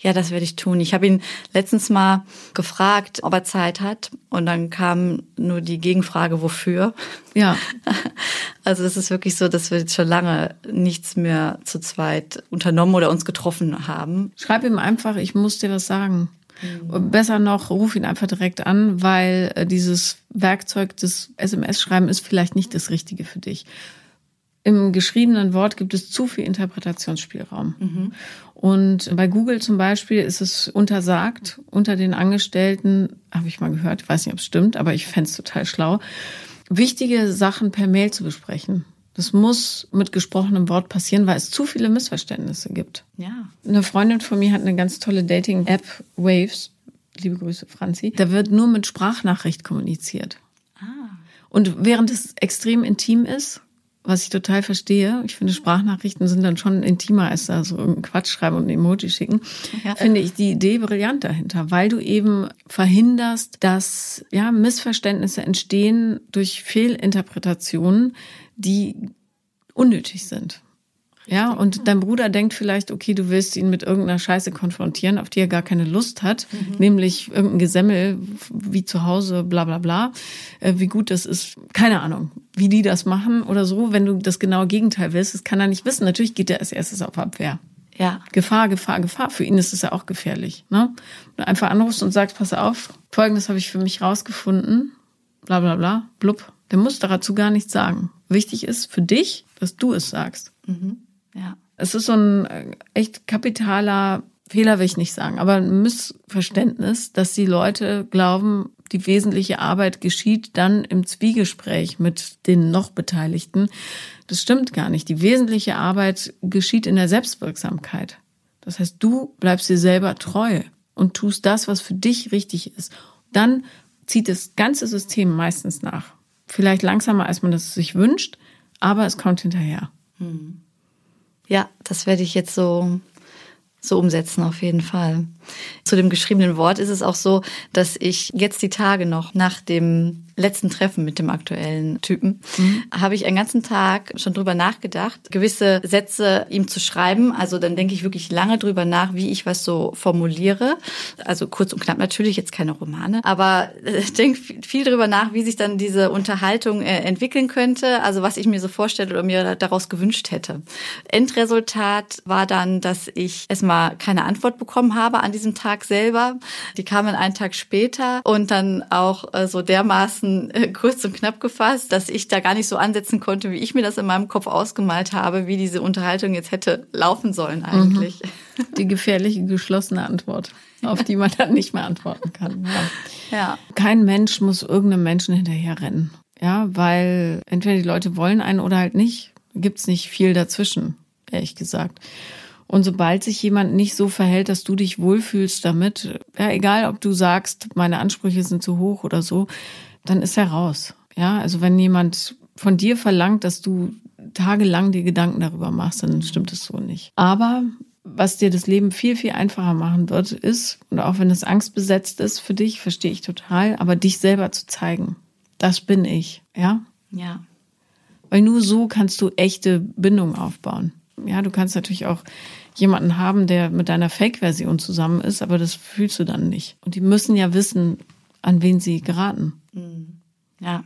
Ja, das werde ich tun. Ich habe ihn letztens mal gefragt, ob er Zeit hat. Und dann kam nur die Gegenfrage, wofür. Ja. Also es ist wirklich so, dass wir jetzt schon lange nichts mehr zu zweit unternommen oder uns getroffen haben. Schreib ihm einfach, ich muss dir was sagen. Mhm. Besser noch, ruf ihn einfach direkt an, weil äh, dieses Werkzeug des SMS-Schreiben ist vielleicht nicht das Richtige für dich im geschriebenen Wort gibt es zu viel Interpretationsspielraum. Mhm. Und bei Google zum Beispiel ist es untersagt, unter den Angestellten, habe ich mal gehört, ich weiß nicht, ob es stimmt, aber ich fände es total schlau, wichtige Sachen per Mail zu besprechen. Das muss mit gesprochenem Wort passieren, weil es zu viele Missverständnisse gibt. Ja. Eine Freundin von mir hat eine ganz tolle Dating-App, Waves. Liebe Grüße, Franzi. Da wird nur mit Sprachnachricht kommuniziert. Ah. Und während es extrem intim ist, was ich total verstehe, ich finde Sprachnachrichten sind dann schon intimer als da so irgendeinen Quatsch schreiben und ein Emoji schicken, ja. finde ich die Idee brillant dahinter, weil du eben verhinderst, dass ja Missverständnisse entstehen durch Fehlinterpretationen, die unnötig sind. Ja, und dein Bruder denkt vielleicht, okay, du willst ihn mit irgendeiner Scheiße konfrontieren, auf die er gar keine Lust hat, mhm. nämlich irgendein Gesemmel wie zu Hause, bla bla bla. Äh, wie gut das ist, keine Ahnung, wie die das machen oder so. Wenn du das genaue Gegenteil willst, das kann er nicht wissen. Natürlich geht er als erstes auf Abwehr. Ja. Gefahr, Gefahr, Gefahr. Für ihn ist es ja auch gefährlich. Ne? Wenn du einfach anrufst und sagst, pass auf, folgendes habe ich für mich rausgefunden, bla bla bla, blub. Der muss dazu gar nichts sagen. Wichtig ist für dich, dass du es sagst. Mhm. Ja. Es ist so ein äh, echt kapitaler Fehler, will ich nicht sagen, aber ein Missverständnis, dass die Leute glauben, die wesentliche Arbeit geschieht dann im Zwiegespräch mit den noch Beteiligten. Das stimmt gar nicht. Die wesentliche Arbeit geschieht in der Selbstwirksamkeit. Das heißt, du bleibst dir selber treu und tust das, was für dich richtig ist. Dann zieht das ganze System meistens nach. Vielleicht langsamer, als man das sich wünscht, aber es kommt hinterher. Hm. Ja, das werde ich jetzt so, so umsetzen, auf jeden Fall. Zu dem geschriebenen Wort ist es auch so, dass ich jetzt die Tage noch nach dem letzten Treffen mit dem aktuellen Typen mhm. habe ich einen ganzen Tag schon drüber nachgedacht, gewisse Sätze ihm zu schreiben. Also dann denke ich wirklich lange drüber nach, wie ich was so formuliere. Also kurz und knapp natürlich, jetzt keine Romane, aber äh, denke viel drüber nach, wie sich dann diese Unterhaltung äh, entwickeln könnte. Also was ich mir so vorstelle oder mir daraus gewünscht hätte. Endresultat war dann, dass ich erstmal keine Antwort bekommen habe an diesem Tag selber. Die kamen einen Tag später und dann auch äh, so dermaßen äh, kurz und knapp gefasst, dass ich da gar nicht so ansetzen konnte, wie ich mir das in meinem Kopf ausgemalt habe, wie diese Unterhaltung jetzt hätte laufen sollen eigentlich. Mhm. Die gefährliche geschlossene Antwort, auf die man dann nicht mehr antworten kann. Ja. ja. Kein Mensch muss irgendeinem Menschen hinterherrennen. Ja, weil entweder die Leute wollen einen oder halt nicht. Gibt's nicht viel dazwischen, ehrlich gesagt. Und sobald sich jemand nicht so verhält, dass du dich wohlfühlst damit, ja, egal ob du sagst, meine Ansprüche sind zu hoch oder so, dann ist er raus. Ja, also wenn jemand von dir verlangt, dass du tagelang die Gedanken darüber machst, dann stimmt es so nicht. Aber was dir das Leben viel, viel einfacher machen wird, ist, und auch wenn es angstbesetzt ist für dich, verstehe ich total, aber dich selber zu zeigen. Das bin ich, ja? Ja. Weil nur so kannst du echte Bindung aufbauen. Ja, du kannst natürlich auch jemanden haben, der mit deiner Fake-Version zusammen ist, aber das fühlst du dann nicht. Und die müssen ja wissen, an wen sie geraten. Mhm. Ja.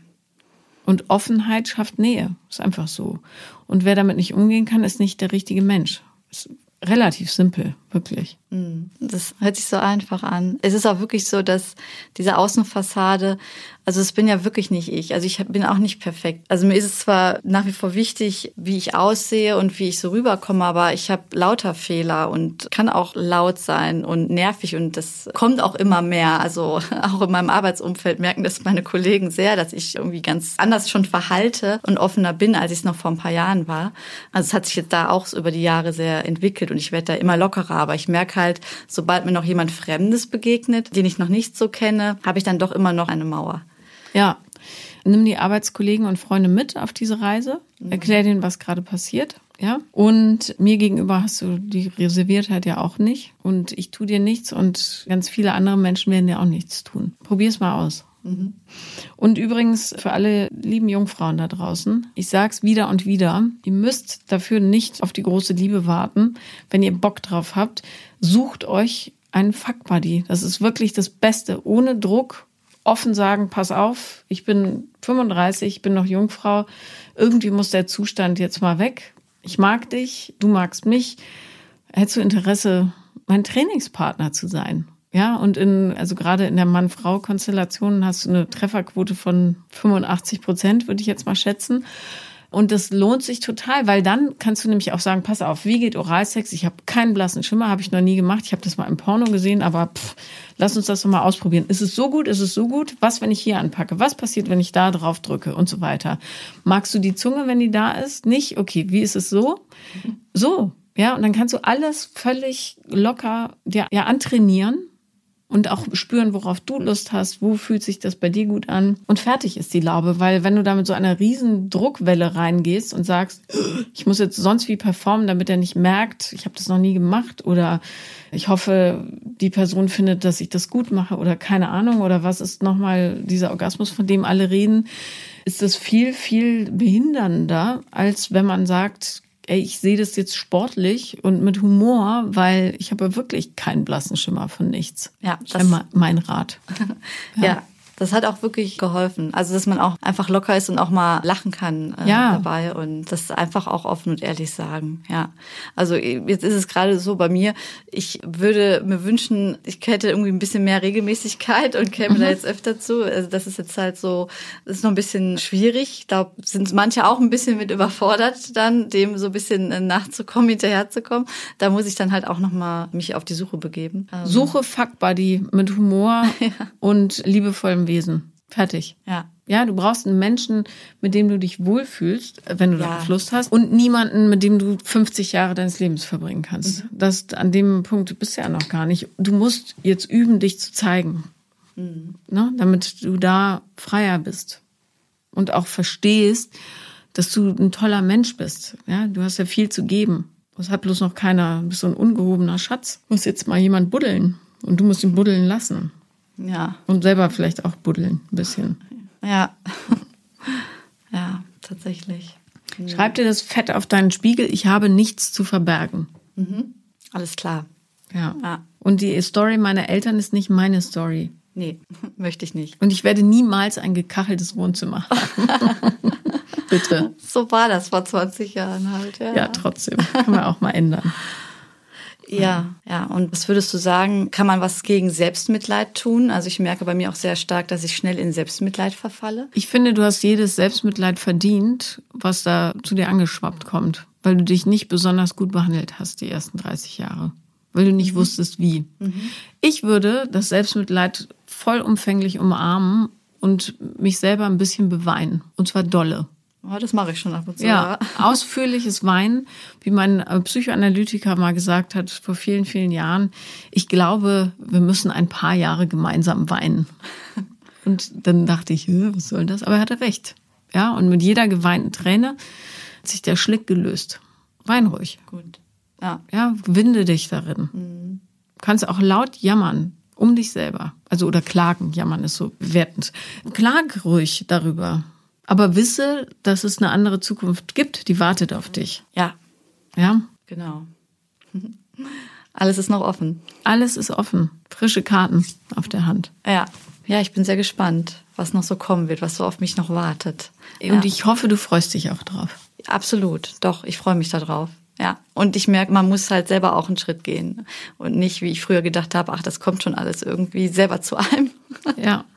Und Offenheit schafft Nähe. Ist einfach so. Und wer damit nicht umgehen kann, ist nicht der richtige Mensch. Ist relativ simpel, wirklich. Mhm. Das hört sich so einfach an. Es ist auch wirklich so, dass diese Außenfassade also es bin ja wirklich nicht ich. Also ich bin auch nicht perfekt. Also mir ist es zwar nach wie vor wichtig, wie ich aussehe und wie ich so rüberkomme, aber ich habe lauter Fehler und kann auch laut sein und nervig und das kommt auch immer mehr. Also auch in meinem Arbeitsumfeld merken das meine Kollegen sehr, dass ich irgendwie ganz anders schon verhalte und offener bin, als ich es noch vor ein paar Jahren war. Also es hat sich jetzt da auch über die Jahre sehr entwickelt und ich werde da immer lockerer. Aber ich merke halt, sobald mir noch jemand Fremdes begegnet, den ich noch nicht so kenne, habe ich dann doch immer noch eine Mauer. Ja. Nimm die Arbeitskollegen und Freunde mit auf diese Reise. Mhm. Erklär denen, was gerade passiert. Ja. Und mir gegenüber hast du die Reserviertheit ja auch nicht. Und ich tue dir nichts und ganz viele andere Menschen werden dir auch nichts tun. Probier's mal aus. Und übrigens für alle lieben Jungfrauen da draußen, ich sag's wieder und wieder, ihr müsst dafür nicht auf die große Liebe warten. Wenn ihr Bock drauf habt, sucht euch einen Fuck Buddy. Das ist wirklich das Beste. Ohne Druck, offen sagen, pass auf, ich bin 35, ich bin noch Jungfrau, irgendwie muss der Zustand jetzt mal weg. Ich mag dich, du magst mich. Hättest du Interesse, mein Trainingspartner zu sein? Ja, und in, also gerade in der Mann-Frau-Konstellation hast du eine Trefferquote von 85 Prozent, würde ich jetzt mal schätzen. Und das lohnt sich total, weil dann kannst du nämlich auch sagen, pass auf, wie geht Oralsex? Ich habe keinen blassen Schimmer, habe ich noch nie gemacht. Ich habe das mal im Porno gesehen, aber pff, lass uns das doch mal ausprobieren. Ist es so gut? Ist es so gut? Was, wenn ich hier anpacke? Was passiert, wenn ich da drauf drücke und so weiter? Magst du die Zunge, wenn die da ist? Nicht? Okay, wie ist es so? So. Ja, und dann kannst du alles völlig locker dir ja antrainieren und auch spüren, worauf du Lust hast, wo fühlt sich das bei dir gut an. Und fertig ist die Laube, weil wenn du da mit so einer riesen Druckwelle reingehst und sagst, ich muss jetzt sonst wie performen, damit er nicht merkt, ich habe das noch nie gemacht oder ich hoffe, die Person findet, dass ich das gut mache oder keine Ahnung oder was ist nochmal dieser Orgasmus, von dem alle reden, ist das viel, viel behindernder, als wenn man sagt, ey, ich sehe das jetzt sportlich und mit Humor, weil ich habe wirklich keinen blassen Schimmer von nichts. Ja, das ist mein Rat. ja. ja. Das hat auch wirklich geholfen. Also, dass man auch einfach locker ist und auch mal lachen kann äh, ja. dabei und das einfach auch offen und ehrlich sagen. Ja. Also, jetzt ist es gerade so bei mir. Ich würde mir wünschen, ich hätte irgendwie ein bisschen mehr Regelmäßigkeit und käme mhm. da jetzt öfter zu. Also, das ist jetzt halt so, das ist noch ein bisschen schwierig. Ich glaube, sind manche auch ein bisschen mit überfordert dann, dem so ein bisschen äh, nachzukommen, hinterherzukommen. Da muss ich dann halt auch nochmal mich auf die Suche begeben. Also Suche Fuck Buddy mit Humor ja. und liebevollem Wesen. Fertig. Ja. Ja, du brauchst einen Menschen, mit dem du dich wohlfühlst, wenn du ja. darauf Lust hast, und niemanden, mit dem du 50 Jahre deines Lebens verbringen kannst. Mhm. Das an dem Punkt bist du ja noch gar nicht. Du musst jetzt üben, dich zu zeigen, mhm. ne, damit du da freier bist und auch verstehst, dass du ein toller Mensch bist. Ja, du hast ja viel zu geben. Das hat bloß noch keiner. Du bist so ein ungehobener Schatz. Muss jetzt mal jemand buddeln und du musst ihn buddeln lassen. Ja. Und selber vielleicht auch buddeln, ein bisschen. Ja. ja, tatsächlich. Schreib dir das fett auf deinen Spiegel, ich habe nichts zu verbergen. Mhm. Alles klar. Ja. ja. Und die Story meiner Eltern ist nicht meine Story. Nee, möchte ich nicht. Und ich werde niemals ein gekacheltes Wohnzimmer haben. Bitte. So war das vor 20 Jahren halt, ja. Ja, trotzdem. Kann man auch mal ändern. Ja, ja. Und was würdest du sagen, kann man was gegen Selbstmitleid tun? Also ich merke bei mir auch sehr stark, dass ich schnell in Selbstmitleid verfalle. Ich finde, du hast jedes Selbstmitleid verdient, was da zu dir angeschwappt kommt, weil du dich nicht besonders gut behandelt hast die ersten 30 Jahre, weil du nicht mhm. wusstest, wie. Mhm. Ich würde das Selbstmitleid vollumfänglich umarmen und mich selber ein bisschen beweinen. Und zwar dolle. Oh, das mache ich schon ab und zu. Ja, ausführliches Weinen, wie mein äh, Psychoanalytiker mal gesagt hat vor vielen, vielen Jahren. Ich glaube, wir müssen ein paar Jahre gemeinsam weinen. Und dann dachte ich, was soll das? Aber er hatte recht. Ja, und mit jeder geweinten Träne hat sich der Schlick gelöst. Wein ruhig. Gut. Ja. Ja, winde dich darin. Mhm. Kannst auch laut jammern um dich selber. Also oder klagen. Jammern ist so bewertend. Klag ruhig darüber. Aber wisse, dass es eine andere Zukunft gibt, die wartet auf dich. Ja. Ja? Genau. Alles ist noch offen. Alles ist offen. Frische Karten auf der Hand. Ja. Ja, ich bin sehr gespannt, was noch so kommen wird, was so auf mich noch wartet. Und ja. ich hoffe, du freust dich auch drauf. Absolut. Doch, ich freue mich darauf. Ja, und ich merke, man muss halt selber auch einen Schritt gehen und nicht, wie ich früher gedacht habe, ach, das kommt schon alles irgendwie selber zu einem. Ja.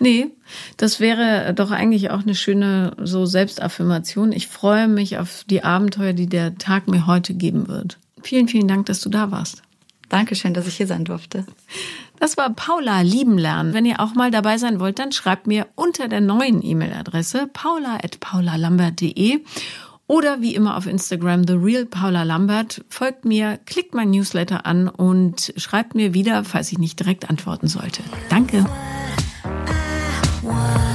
Nee, das wäre doch eigentlich auch eine schöne so Selbstaffirmation. Ich freue mich auf die Abenteuer, die der Tag mir heute geben wird. Vielen, vielen Dank, dass du da warst. Dankeschön, dass ich hier sein durfte. Das war Paula lieben lernen. Wenn ihr auch mal dabei sein wollt, dann schreibt mir unter der neuen E-Mail-Adresse paula.paulalambert.de oder wie immer auf Instagram The Real Paula Lambert. Folgt mir, klickt mein Newsletter an und schreibt mir wieder, falls ich nicht direkt antworten sollte. Danke. one.